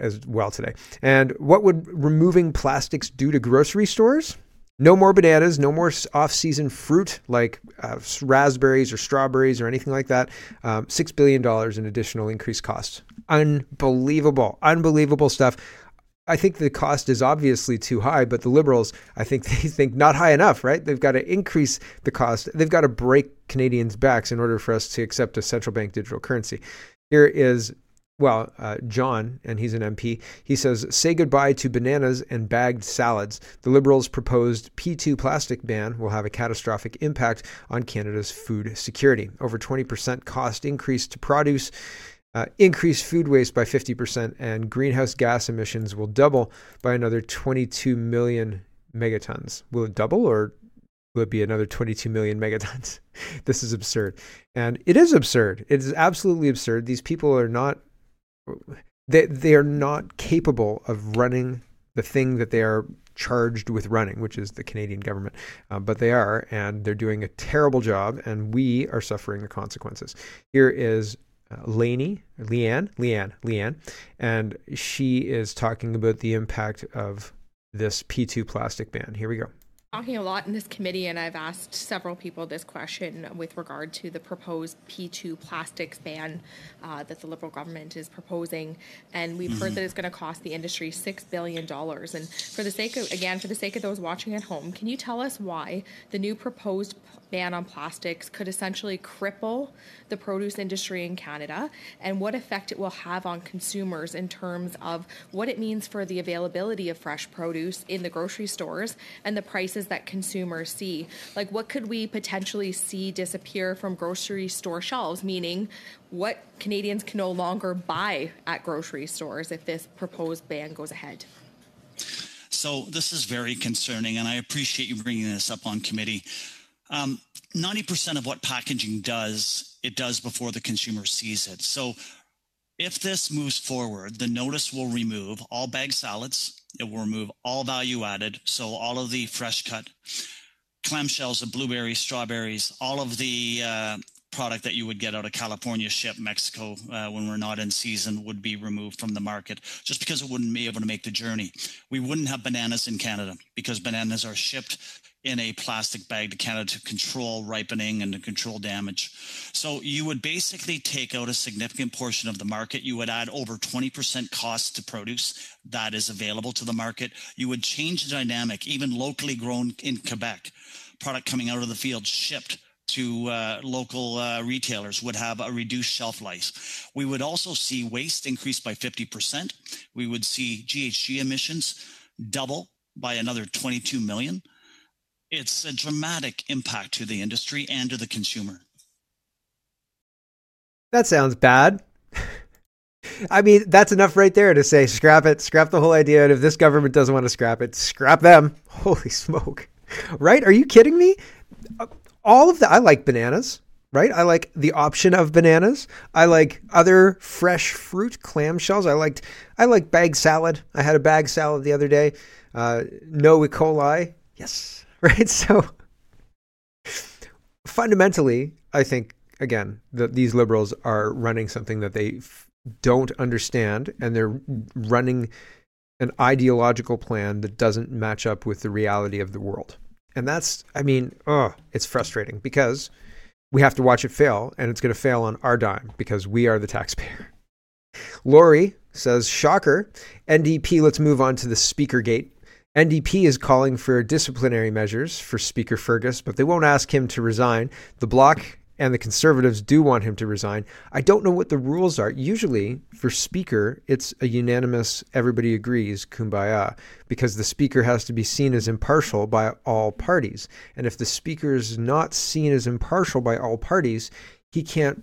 as well today. And what would removing plastics do to grocery stores? No more bananas, no more off season fruit like uh, raspberries or strawberries or anything like that. Um, $6 billion in additional increased costs. Unbelievable, unbelievable stuff. I think the cost is obviously too high, but the liberals, I think they think not high enough, right? They've got to increase the cost. They've got to break Canadians' backs in order for us to accept a central bank digital currency. Here is well, uh, John, and he's an MP, he says, say goodbye to bananas and bagged salads. The Liberals' proposed P2 plastic ban will have a catastrophic impact on Canada's food security. Over 20% cost increase to produce, uh, increase food waste by 50%, and greenhouse gas emissions will double by another 22 million megatons. Will it double or will it be another 22 million megatons? this is absurd. And it is absurd. It is absolutely absurd. These people are not they they are not capable of running the thing that they are charged with running, which is the Canadian government. Uh, but they are, and they're doing a terrible job, and we are suffering the consequences. Here is uh, Lainey, Leanne, Leanne, Leanne, and she is talking about the impact of this P2 plastic ban. Here we go talking a lot in this committee, and I've asked several people this question with regard to the proposed P2 plastics ban uh, that the Liberal government is proposing. And we've mm-hmm. heard that it's going to cost the industry $6 billion. And for the sake of, again, for the sake of those watching at home, can you tell us why the new proposed ban on plastics could essentially cripple the produce industry in Canada and what effect it will have on consumers in terms of what it means for the availability of fresh produce in the grocery stores and the prices that consumers see. Like, what could we potentially see disappear from grocery store shelves, meaning what Canadians can no longer buy at grocery stores if this proposed ban goes ahead? So, this is very concerning, and I appreciate you bringing this up on committee. Um, 90% of what packaging does, it does before the consumer sees it. So if this moves forward, the notice will remove all bag salads. It will remove all value added. So all of the fresh cut clamshells of blueberries, strawberries, all of the uh, product that you would get out of California, ship Mexico uh, when we're not in season would be removed from the market just because it wouldn't be able to make the journey. We wouldn't have bananas in Canada because bananas are shipped in a plastic bag to Canada to control ripening and to control damage. So you would basically take out a significant portion of the market. You would add over 20% cost to produce that is available to the market. You would change the dynamic, even locally grown in Quebec, product coming out of the field shipped to uh, local uh, retailers would have a reduced shelf life. We would also see waste increase by 50%. We would see GHG emissions double by another 22 million it's a dramatic impact to the industry and to the consumer. That sounds bad. I mean, that's enough right there to say scrap it, scrap the whole idea. And if this government doesn't want to scrap it, scrap them. Holy smoke. Right? Are you kidding me? All of the, I like bananas, right? I like the option of bananas. I like other fresh fruit, clamshells. I liked, I like bag salad. I had a bag salad the other day. Uh, no E. coli. Yes, right? So fundamentally, I think again that these liberals are running something that they f- don't understand, and they're running an ideological plan that doesn't match up with the reality of the world. And that's, I mean, oh, it's frustrating because we have to watch it fail, and it's going to fail on our dime because we are the taxpayer. Lori says, shocker. NDP, let's move on to the speaker gate. NDP is calling for disciplinary measures for Speaker Fergus, but they won't ask him to resign. The Bloc and the Conservatives do want him to resign. I don't know what the rules are. Usually, for Speaker, it's a unanimous, everybody agrees, kumbaya, because the Speaker has to be seen as impartial by all parties. And if the Speaker is not seen as impartial by all parties, he can't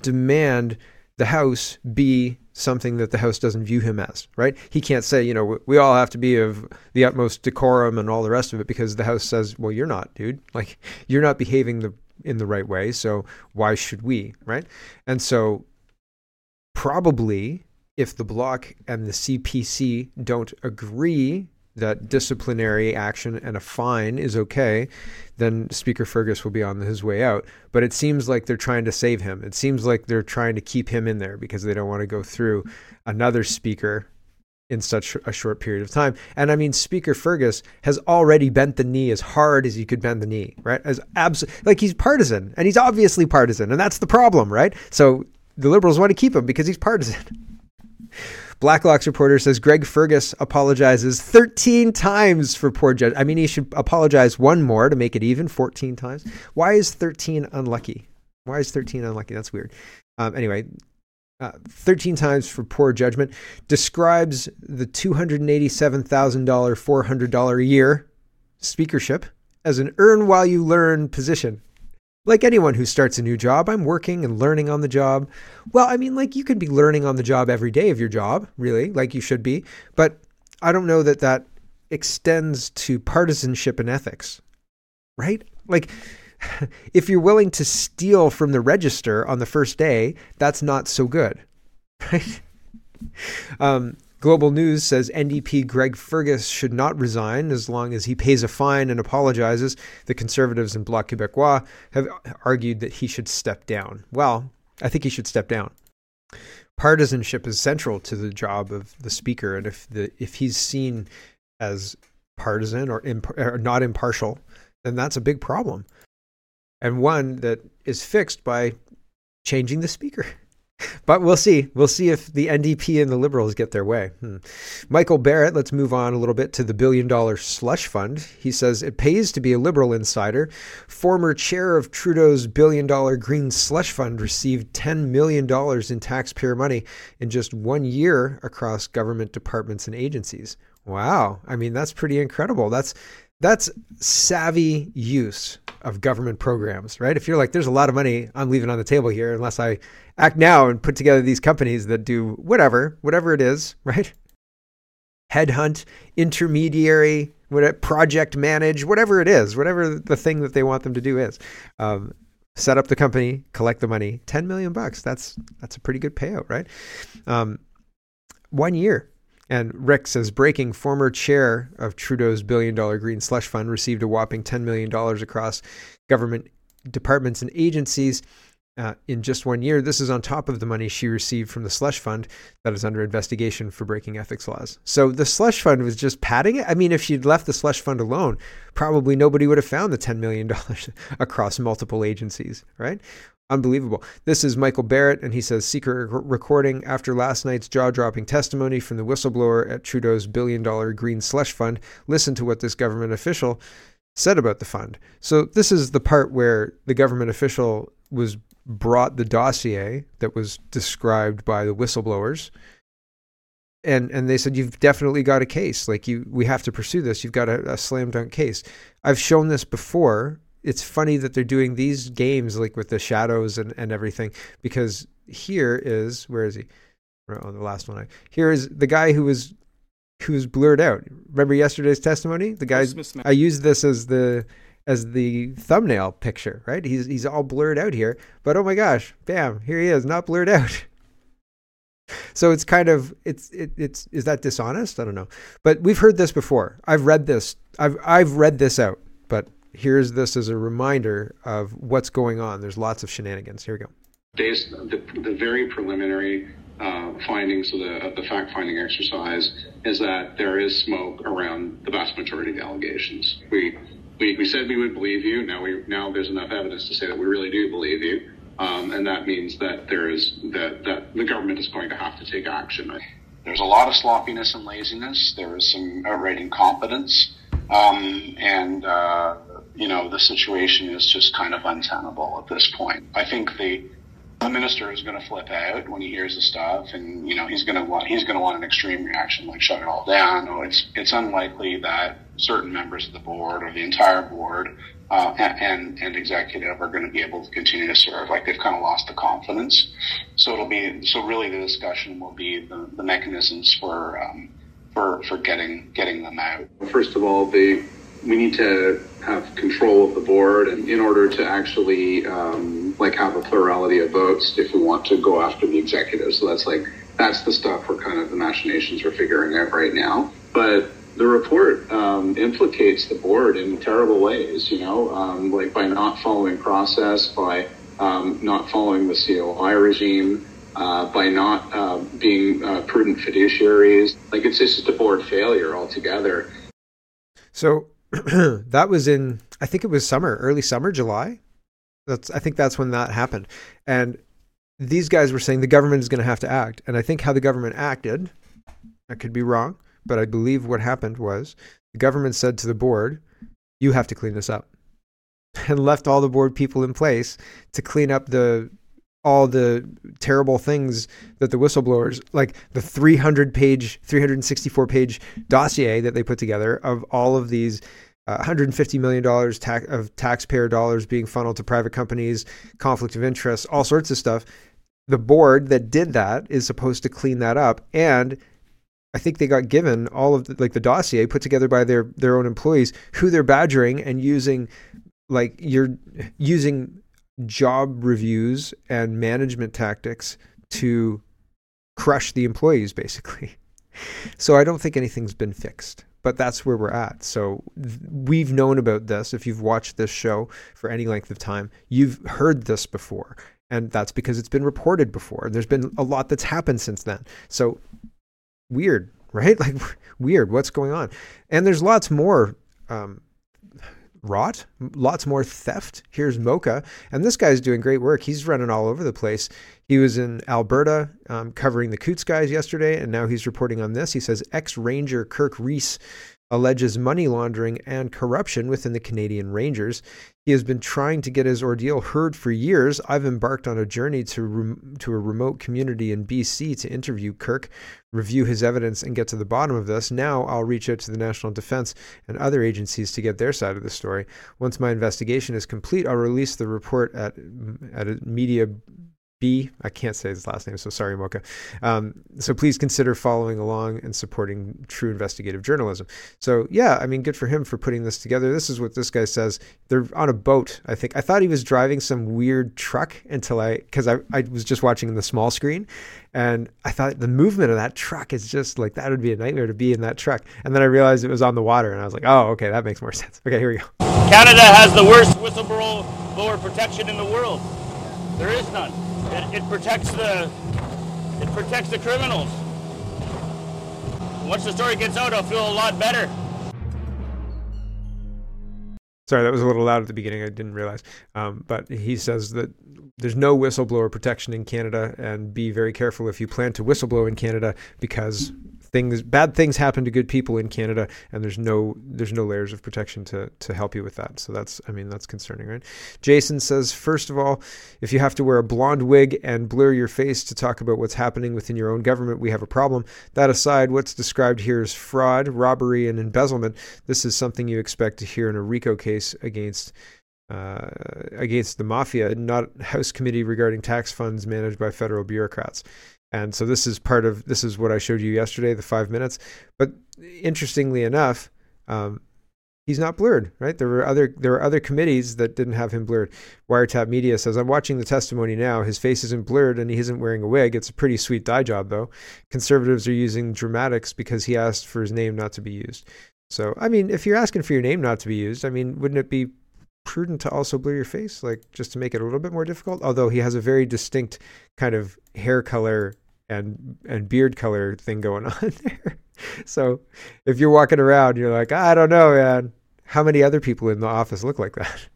demand the House be something that the House doesn't view him as, right? He can't say, you know, we all have to be of the utmost decorum and all the rest of it because the House says, well, you're not, dude. Like, you're not behaving the in the right way, so why should we, right? And so probably if the Bloc and the CPC don't agree that disciplinary action and a fine is okay, then Speaker Fergus will be on his way out. But it seems like they're trying to save him. It seems like they're trying to keep him in there because they don't want to go through another speaker in such a short period of time. And I mean, Speaker Fergus has already bent the knee as hard as he could bend the knee, right? As abs- like he's partisan, and he's obviously partisan, and that's the problem, right? So the Liberals want to keep him because he's partisan. Blacklock's reporter says Greg Fergus apologizes 13 times for poor judge. I mean, he should apologize one more to make it even 14 times. Why is 13 unlucky? Why is 13 unlucky? That's weird. Um, anyway, uh, 13 times for poor judgment describes the $287,000, $400 a year speakership as an earn while you learn position. Like anyone who starts a new job, I'm working and learning on the job. Well, I mean, like you could be learning on the job every day of your job, really, like you should be. But I don't know that that extends to partisanship and ethics, right? Like, if you're willing to steal from the register on the first day, that's not so good, right? Um, Global News says NDP Greg Fergus should not resign as long as he pays a fine and apologizes. The Conservatives and Bloc Québécois have argued that he should step down. Well, I think he should step down. Partisanship is central to the job of the speaker, and if the if he's seen as partisan or, imp- or not impartial, then that's a big problem, and one that is fixed by changing the speaker. But we'll see. We'll see if the NDP and the Liberals get their way. Hmm. Michael Barrett, let's move on a little bit to the billion dollar slush fund. He says it pays to be a Liberal insider. Former chair of Trudeau's billion dollar green slush fund received $10 million in taxpayer money in just one year across government departments and agencies. Wow. I mean, that's pretty incredible. That's that's savvy use of government programs, right? If you're like, there's a lot of money I'm leaving on the table here unless I act now and put together these companies that do whatever, whatever it is, right? Headhunt, intermediary, whatever, project manage, whatever it is, whatever the thing that they want them to do is. Um, set up the company, collect the money, 10 million bucks. That's, that's a pretty good payout, right? Um, one year and Rick says breaking former chair of Trudeau's billion dollar green slush fund received a whopping $10 million across government departments and agencies uh, in just one year. This is on top of the money she received from the slush fund that is under investigation for breaking ethics laws. So the slush fund was just padding it. I mean, if she'd left the slush fund alone, probably nobody would have found the $10 million across multiple agencies, right? Unbelievable. This is Michael Barrett, and he says secret recording after last night's jaw dropping testimony from the whistleblower at Trudeau's billion dollar green slush fund. Listen to what this government official said about the fund. So, this is the part where the government official was brought the dossier that was described by the whistleblowers. And, and they said you've definitely got a case like you we have to pursue this you've got a, a slam dunk case i've shown this before it's funny that they're doing these games like with the shadows and, and everything because here is where is he? On oh, the last one. Here is the guy who was who was blurred out. Remember yesterday's testimony? The guy i used this as the as the thumbnail picture right? He's he's all blurred out here but oh my gosh bam here he is not blurred out. So it's kind of it's it, it's is that dishonest? I don't know. But we've heard this before. I've read this i've i've read this out here's this as a reminder of what's going on. There's lots of shenanigans. Here we go. Based the, the very preliminary uh, findings of the, of the fact-finding exercise is that there is smoke around the vast majority of the allegations. We, we, we said we would believe you. Now we now there's enough evidence to say that we really do believe you, um, and that means that there is that that the government is going to have to take action. There's a lot of sloppiness and laziness. There is some outright incompetence, um, and uh, you know, the situation is just kind of untenable at this point. I think the the minister is going to flip out when he hears the stuff, and you know he's going to want he's going to want an extreme reaction, like shut it all down. No, it's it's unlikely that certain members of the board or the entire board uh, and and executive are going to be able to continue to serve. Like they've kind of lost the confidence. So it'll be so really the discussion will be the, the mechanisms for um, for for getting getting them out. First of all, the we need to have control of the board and in order to actually um, like have a plurality of votes if we want to go after the executive so that's like that's the stuff we're kind of the machinations we're figuring out right now but the report um, implicates the board in terrible ways you know um, like by not following process by um, not following the coi regime uh, by not uh, being uh, prudent fiduciaries. Like it's just a board failure altogether. So that was in, I think it was summer, early summer, July. That's I think that's when that happened, and these guys were saying the government is going to have to act, and I think how the government acted, I could be wrong, but I believe what happened was the government said to the board, "You have to clean this up," and left all the board people in place to clean up the all the terrible things that the whistleblowers like the 300 page 364 page dossier that they put together of all of these uh, 150 million dollars ta- of taxpayer dollars being funneled to private companies conflict of interest all sorts of stuff. The board that did that is supposed to clean that up and I think they got given all of the, like the dossier put together by their their own employees who they're badgering and using like you're using job reviews and management tactics to crush the employees basically. So I don't think anything's been fixed, but that's where we're at. So we've known about this. If you've watched this show for any length of time, you've heard this before. And that's because it's been reported before. There's been a lot that's happened since then. So weird, right? Like weird. What's going on? And there's lots more um, rot, lots more theft. Here's Mocha, and this guy's doing great work. He's running all over the place. He was in Alberta um, covering the Coutts guys yesterday, and now he's reporting on this. He says ex Ranger Kirk Reese alleges money laundering and corruption within the Canadian Rangers. He has been trying to get his ordeal heard for years. I've embarked on a journey to rem- to a remote community in BC to interview Kirk, review his evidence, and get to the bottom of this. Now I'll reach out to the National Defense and other agencies to get their side of the story. Once my investigation is complete, I'll release the report at at a media B. I can't say his last name, so sorry, Mocha. Um, so please consider following along and supporting true investigative journalism. So yeah, I mean, good for him for putting this together. This is what this guy says. They're on a boat. I think I thought he was driving some weird truck until I, because I, I was just watching the small screen, and I thought the movement of that truck is just like that would be a nightmare to be in that truck. And then I realized it was on the water, and I was like, oh, okay, that makes more sense. Okay, here we go. Canada has the worst whistleblower protection in the world. There is none. It, it protects the it protects the criminals. Once the story gets out, I'll feel a lot better. Sorry, that was a little loud at the beginning. I didn't realize. Um, but he says that there's no whistleblower protection in Canada, and be very careful if you plan to whistleblow in Canada because things bad things happen to good people in Canada, and there's no there's no layers of protection to to help you with that. So that's I mean that's concerning, right? Jason says first of all, if you have to wear a blonde wig and blur your face to talk about what's happening within your own government, we have a problem. That aside, what's described here is fraud, robbery, and embezzlement. This is something you expect to hear in a RICO case against. Uh, against the mafia, not House committee regarding tax funds managed by federal bureaucrats. And so this is part of this is what I showed you yesterday, the five minutes. But interestingly enough, um, he's not blurred, right? There were other there were other committees that didn't have him blurred. Wiretap Media says, I'm watching the testimony now. His face isn't blurred and he isn't wearing a wig. It's a pretty sweet dye job though. Conservatives are using dramatics because he asked for his name not to be used. So I mean, if you're asking for your name not to be used, I mean, wouldn't it be prudent to also blur your face, like just to make it a little bit more difficult? Although he has a very distinct kind of hair color and and beard color thing going on there. So if you're walking around, you're like, I don't know, man. How many other people in the office look like that?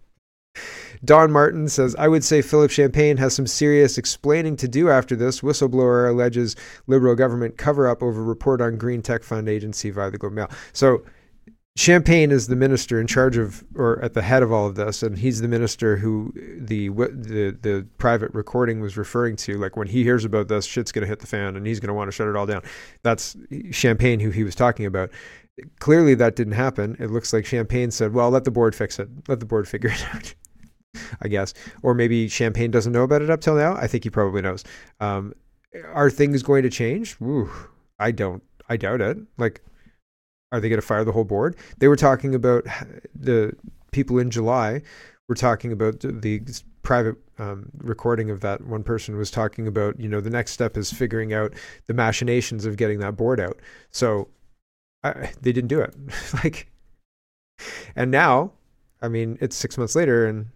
Don Martin says, I would say Philip Champagne has some serious explaining to do after this. Whistleblower alleges Liberal government cover up over report on Green Tech Fund agency via the Globe Mail. So Champagne is the minister in charge of, or at the head of all of this, and he's the minister who the the the private recording was referring to. Like when he hears about this, shit's gonna hit the fan, and he's gonna want to shut it all down. That's Champagne who he was talking about. Clearly, that didn't happen. It looks like Champagne said, "Well, let the board fix it. Let the board figure it out." I guess, or maybe Champagne doesn't know about it up till now. I think he probably knows. Um, are things going to change? Ooh, I don't. I doubt it. Like are they going to fire the whole board? They were talking about the people in July were talking about the, the private um, recording of that one person was talking about, you know, the next step is figuring out the machinations of getting that board out. So I, they didn't do it. like, and now, I mean, it's six months later and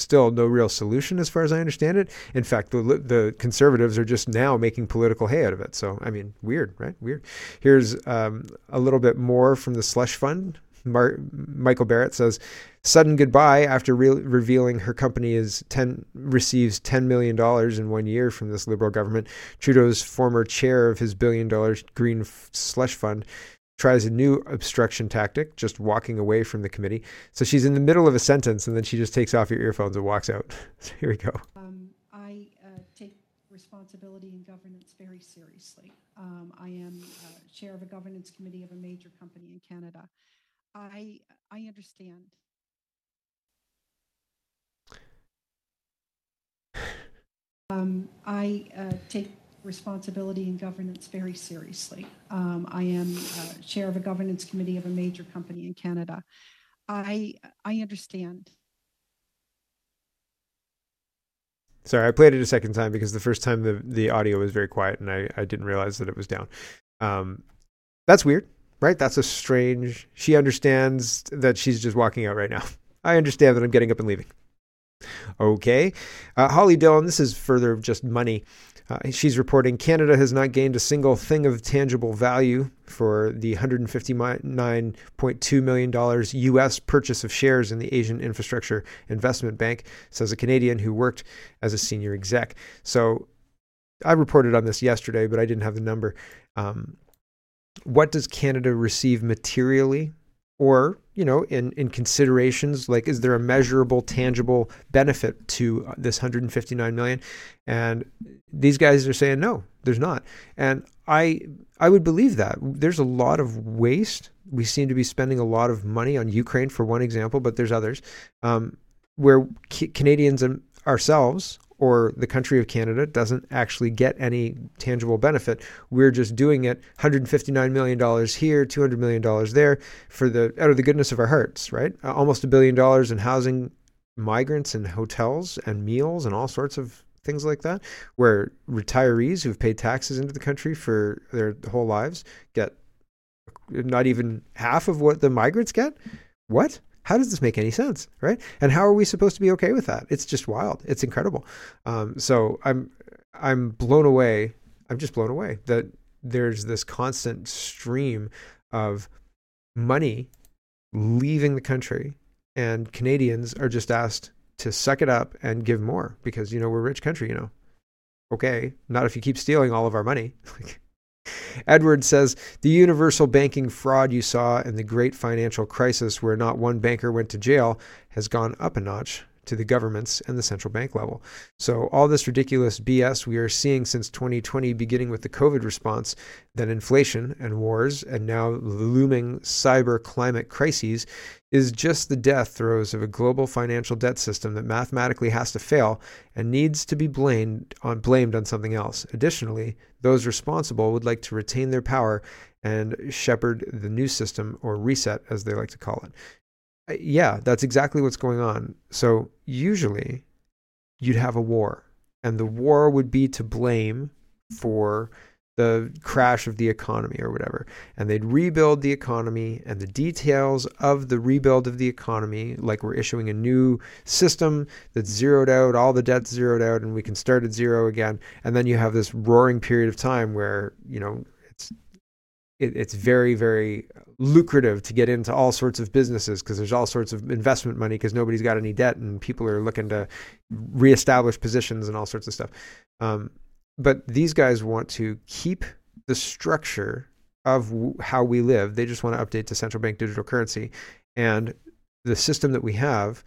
still no real solution as far as I understand it. In fact, the the conservatives are just now making political hay out of it. So I mean, weird, right? Weird. Here's um, a little bit more from the slush fund. Mar- Michael Barrett says, "Sudden goodbye after re- revealing her company is ten receives ten million dollars in one year from this Liberal government. Trudeau's former chair of his billion dollar green slush fund." Tries a new obstruction tactic, just walking away from the committee. So she's in the middle of a sentence and then she just takes off your earphones and walks out. So here we go. Um, I uh, take responsibility and governance very seriously. Um, I am uh, chair of a governance committee of a major company in Canada. I I understand. Um, I uh, take responsibility and governance very seriously. Um, I am uh, chair of a governance committee of a major company in Canada. I I understand. Sorry, I played it a second time because the first time the, the audio was very quiet and I, I didn't realize that it was down. Um, that's weird, right? That's a strange. She understands that she's just walking out right now. I understand that I'm getting up and leaving. Okay. Uh, Holly Dillon, this is further just money. Uh, she's reporting Canada has not gained a single thing of tangible value for the $159.2 million US purchase of shares in the Asian Infrastructure Investment Bank, says a Canadian who worked as a senior exec. So I reported on this yesterday, but I didn't have the number. Um, what does Canada receive materially or you know in in considerations like is there a measurable tangible benefit to uh, this 159 million? And these guys are saying no there's not. And i i would believe that. There's a lot of waste. We seem to be spending a lot of money on ukraine for one example but there's others um, where canadians and ourselves or the country of Canada doesn't actually get any tangible benefit. We're just doing it $159 million here, $200 million there for the out of the goodness of our hearts, right? Uh, almost a billion dollars in housing migrants and hotels and meals and all sorts of things like that, where retirees who've paid taxes into the country for their whole lives get not even half of what the migrants get. What? How does this make any sense, right? And how are we supposed to be okay with that? It's just wild. It's incredible. Um, so I'm I'm blown away. I'm just blown away that there's this constant stream of money leaving the country, and Canadians are just asked to suck it up and give more because you know we're a rich country. You know, okay, not if you keep stealing all of our money. Edward says the universal banking fraud you saw in the great financial crisis, where not one banker went to jail, has gone up a notch to the governments and the central bank level. So, all this ridiculous BS we are seeing since 2020, beginning with the COVID response, then inflation and wars, and now looming cyber climate crises, is just the death throes of a global financial debt system that mathematically has to fail and needs to be blamed on, blamed on something else. Additionally, those responsible would like to retain their power and shepherd the new system, or reset as they like to call it. Yeah, that's exactly what's going on. So, usually, you'd have a war, and the war would be to blame for the crash of the economy or whatever. And they'd rebuild the economy and the details of the rebuild of the economy, like we're issuing a new system that's zeroed out, all the debt's zeroed out, and we can start at zero again. And then you have this roaring period of time where, you know, it's it, it's very, very lucrative to get into all sorts of businesses because there's all sorts of investment money because nobody's got any debt and people are looking to reestablish positions and all sorts of stuff. Um, but these guys want to keep the structure of w- how we live. They just want to update to central bank digital currency. And the system that we have,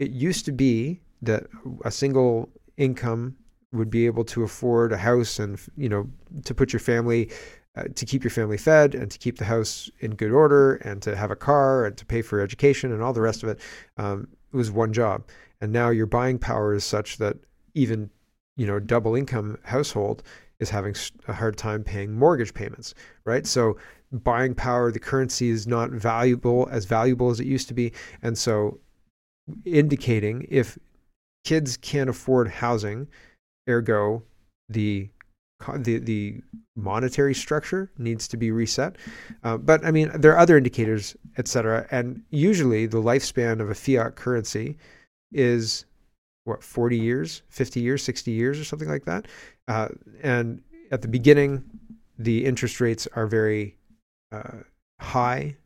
it used to be that a single income would be able to afford a house and you know to put your family uh, to keep your family fed and to keep the house in good order and to have a car and to pay for education and all the rest of it um, it was one job. And now your buying power is such that even you know double income household is having a hard time paying mortgage payments right? So buying power the currency is not valuable as valuable as it used to be. And so indicating if kids can't afford housing ergo the the the monetary structure needs to be reset. Uh, but I mean, there are other indicators, et cetera. And usually, the lifespan of a fiat currency is what 40 years 50 years 60 years or something like that uh, and at the beginning the interest rates are very uh, high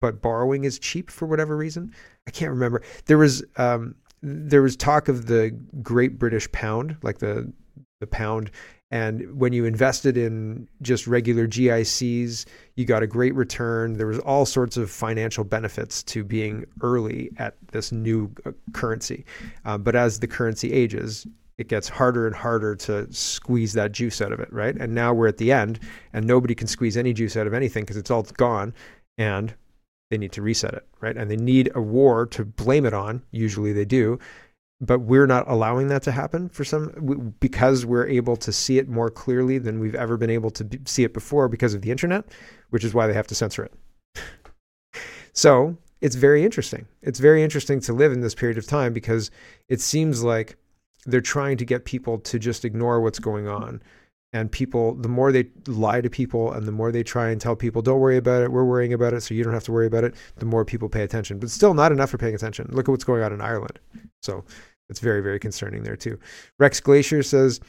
but borrowing is cheap for whatever reason i can't remember there was um, there was talk of the great british pound like the the pound and when you invested in just regular GICs, you got a great return. There was all sorts of financial benefits to being early at this new uh, currency. Uh, but as the currency ages, it gets harder and harder to squeeze that juice out of it, right? And now we're at the end, and nobody can squeeze any juice out of anything because it's all gone, and they need to reset it, right? And they need a war to blame it on. Usually they do, but we're not allowing that to happen for some because we're able to see it more clearly than we've ever been able to see it before because of the internet, which is why they have to censor it. so it's very interesting. It's very interesting to live in this period of time because it seems like they're trying to get people to just ignore what's going on. And people, the more they lie to people and the more they try and tell people, don't worry about it, we're worrying about it, so you don't have to worry about it, the more people pay attention. But still, not enough for paying attention. Look at what's going on in Ireland. So it's very, very concerning there too. Rex Glacier says,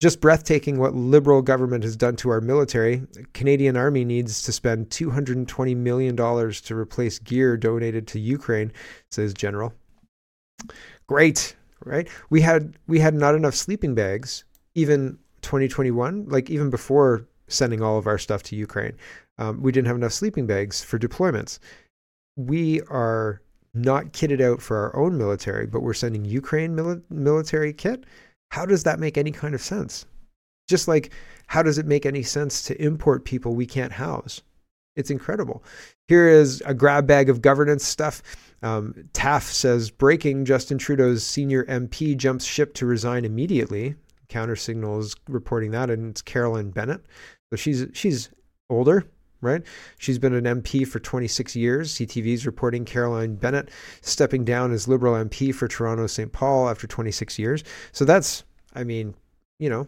just breathtaking what liberal government has done to our military. Canadian Army needs to spend $220 million to replace gear donated to Ukraine, says General. Great, right? We had we had not enough sleeping bags even 2021, like even before sending all of our stuff to Ukraine. Um, we didn't have enough sleeping bags for deployments. We are not kitted out for our own military, but we're sending Ukraine mili- military kit. How does that make any kind of sense? Just like, how does it make any sense to import people we can't house? It's incredible. Here is a grab bag of governance stuff. Um, TAF says breaking Justin Trudeau's senior MP jumps ship to resign immediately. Counter Signal is reporting that, and it's Carolyn Bennett. So she's she's older, right? She's been an MP for 26 years. CTV's reporting Caroline Bennett stepping down as Liberal MP for Toronto St. Paul after 26 years. So that's, I mean, you know,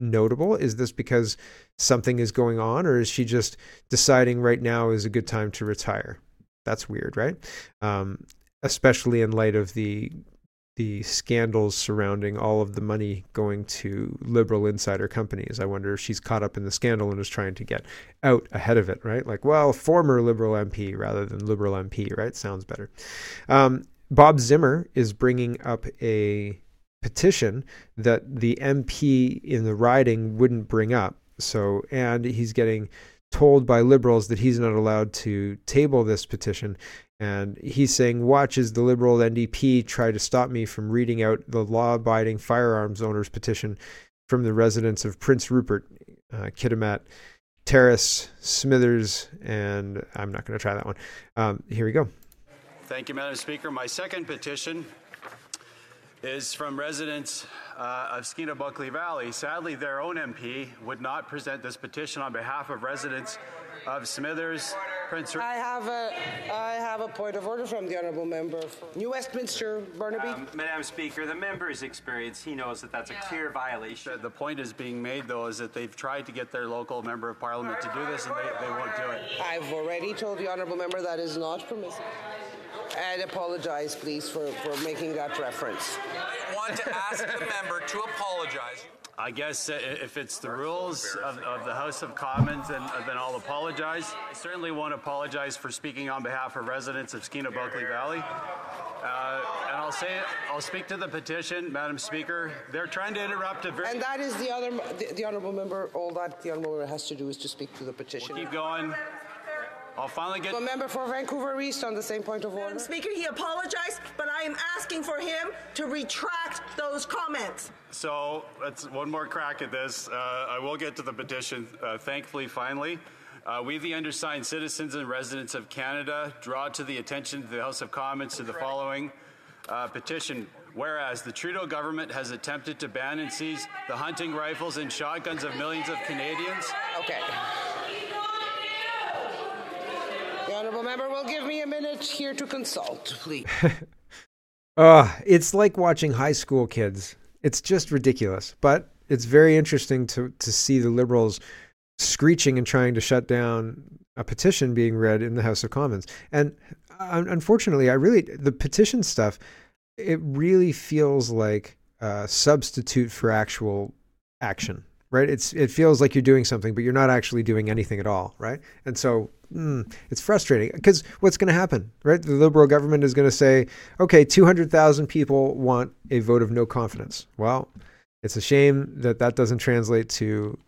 notable. Is this because something is going on, or is she just deciding right now is a good time to retire? That's weird, right? Um, especially in light of the the scandals surrounding all of the money going to liberal insider companies. I wonder if she's caught up in the scandal and is trying to get out ahead of it, right? Like, well, former liberal MP rather than liberal MP, right? Sounds better. Um, Bob Zimmer is bringing up a petition that the MP in the riding wouldn't bring up. So, and he's getting told by liberals that he's not allowed to table this petition. And he's saying, Watch as the Liberal NDP try to stop me from reading out the law abiding firearms owners petition from the residents of Prince Rupert, uh, Kitimat, Terrace, Smithers, and I'm not going to try that one. Um, here we go. Thank you, Madam Speaker. My second petition is from residents uh, of Skeena Bulkley Valley. Sadly, their own MP would not present this petition on behalf of residents of Smithers, Prince. I have a, I have a point of order from the honourable member New Westminster, Burnaby. Um, Madam Speaker, the member's experience, he knows that that's a clear violation. The, the, point is being made, though, is that they've tried to get their local member of parliament to do this, and they, they won't do it. I've already told the honourable member that is not permissible. And apologize, please, for, for making that reference. I want to ask the member to apologize. I guess uh, if it's the rules of, of the House of Commons, then, uh, then I'll apologize. I certainly won't apologize for speaking on behalf of residents of Skeena Bulkley Valley. Uh, and I'll say it, I'll speak to the petition, Madam Speaker. They're trying to interrupt a very. And that is the other, the, the honourable member. All that the honourable member has to do is to speak to the petition. We'll keep going. I'll finally get. A member for Vancouver East on the same point of order. Madam Speaker, he apologized, but I am asking for him to retract those comments. So that's one more crack at this. Uh, I will get to the petition. Uh, thankfully, finally. Uh, we, the undersigned citizens and residents of Canada, draw to the attention of the House of Commons to the following uh, petition. Whereas the Trudeau government has attempted to ban and seize the hunting rifles and shotguns of millions of Canadians. Okay. The honourable member will give me a minute here to consult, please. uh, it's like watching high school kids. It's just ridiculous. But it's very interesting to, to see the Liberals screeching and trying to shut down a petition being read in the House of Commons. And unfortunately, I really, the petition stuff, it really feels like a substitute for actual action, right? It's it feels like you're doing something, but you're not actually doing anything at all, right? And so mm, it's frustrating because what's going to happen, right? The liberal government is going to say, okay, 200,000 people want a vote of no confidence. Well, it's a shame that that doesn't translate to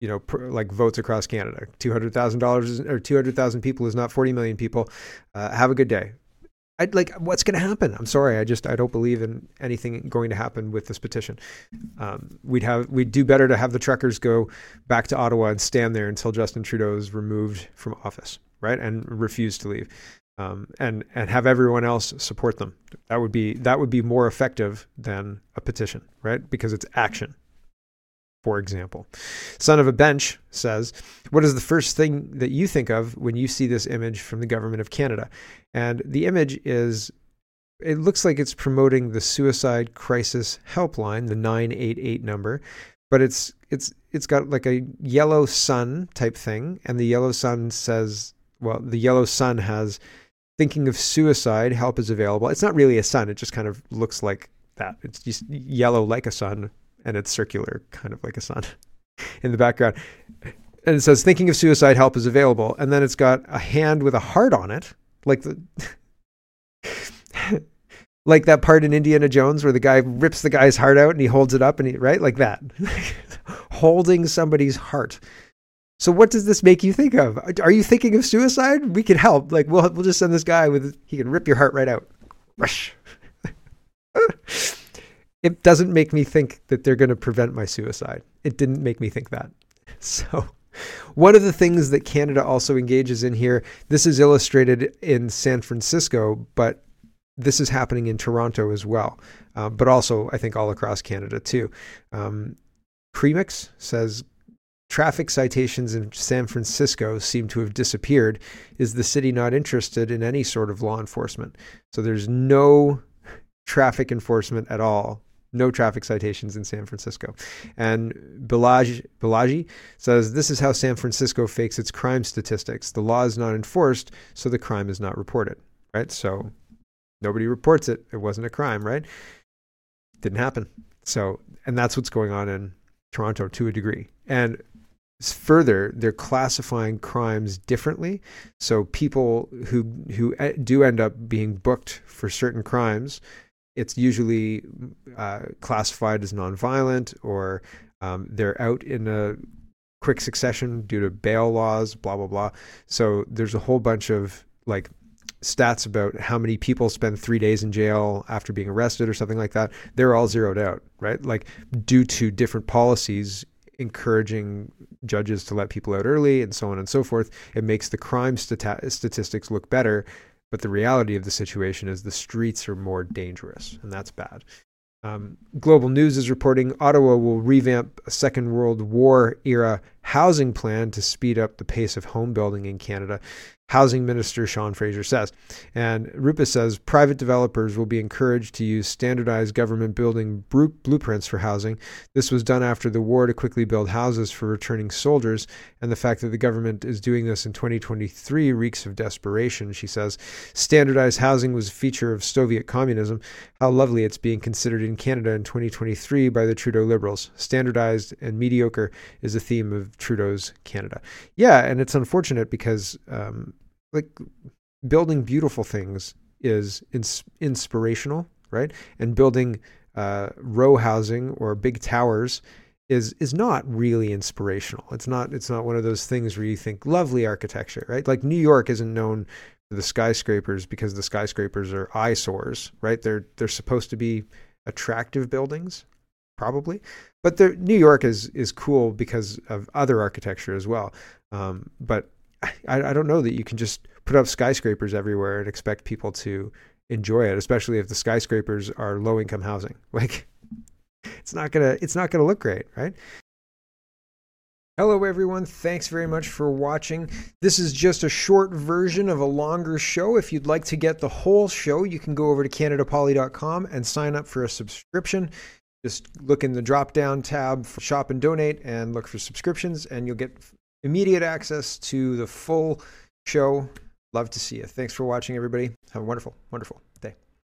you know, like votes across Canada. Two hundred thousand dollars or two hundred thousand people is not forty million people. Uh, have a good day. I'd like what's going to happen. I'm sorry, I just I don't believe in anything going to happen with this petition. Um, we'd have we'd do better to have the truckers go back to Ottawa and stand there until Justin Trudeau is removed from office, right, and refuse to leave, um, and and have everyone else support them. That would be that would be more effective than a petition, right, because it's action for example. Son of a Bench says, What is the first thing that you think of when you see this image from the government of Canada? And the image is, it looks like it's promoting the suicide crisis helpline, the 988 number, but it's, it's, it's got like a yellow sun type thing. And the yellow sun says, well, the yellow sun has thinking of suicide, help is available. It's not really a sun, it just kind of looks like that. It's just yellow like a sun and it's circular, kind of like a sun in the background. And it says, thinking of suicide, help is available. And then it's got a hand with a heart on it, like the. like that part in Indiana Jones where the guy rips the guy's heart out and he holds it up and he right? Like that. Holding somebody's heart. So what does this make you think of? Are you thinking of suicide? We can help. Like we'll we'll just send this guy with he can rip your heart right out. Rush it doesn't make me think that they're going to prevent my suicide. It didn't make me think that. So, one of the things that Canada also engages in here, this is illustrated in San Francisco, but this is happening in Toronto as well, uh, but also I think all across Canada too. Um, Premix says traffic citations in San Francisco seem to have disappeared. Is the city not interested in any sort of law enforcement? So there's no traffic enforcement at all no traffic citations in San Francisco. And Balaji, says this is how San Francisco fakes its crime statistics. The law is not enforced, so the crime is not reported. Right? So nobody reports it. It wasn't a crime, right? Didn't happen. So, and that's what's going on in Toronto to a degree. And further they're classifying crimes differently so people who who eh, do end up being booked for certain crimes it's usually uh, classified as nonviolent or um, they're out in a quick succession due to bail laws, blah, blah, blah. So there's a whole bunch of like stats about how many people spend three days in jail after being arrested or something like that. They're all zeroed out, right? Like due to different policies encouraging judges to let people out early and so on and so forth, it makes the crime stati- statistics look better but the reality of the situation is the streets are more dangerous, and that's bad. Um, Global News is reporting Ottawa will revamp a Second World War era housing plan to speed up the pace of home building in Canada. Housing Minister Sean Fraser says. And Rupa says private developers will be encouraged to use standardized government building blueprints for housing. This was done after the war to quickly build houses for returning soldiers, and the fact that the government is doing this in 2023 reeks of desperation, she says. Standardized housing was a feature of Soviet communism. How lovely it's being considered in Canada in 2023 by the Trudeau Liberals. Standardized and mediocre is a theme of Trudeau's Canada. Yeah, and it's unfortunate because um, like building beautiful things is ins- inspirational, right? And building uh, row housing or big towers is is not really inspirational. It's not it's not one of those things where you think lovely architecture, right? Like New York isn't known for the skyscrapers because the skyscrapers are eyesores, right? They're they're supposed to be attractive buildings, probably. But New York is is cool because of other architecture as well. Um, but I, I don't know that you can just put up skyscrapers everywhere and expect people to enjoy it, especially if the skyscrapers are low income housing. Like it's not gonna it's not gonna look great, right? Hello, everyone. Thanks very much for watching. This is just a short version of a longer show. If you'd like to get the whole show, you can go over to CanadaPoli.com and sign up for a subscription. Just look in the drop down tab for shop and donate and look for subscriptions, and you'll get immediate access to the full show. Love to see you. Thanks for watching, everybody. Have a wonderful, wonderful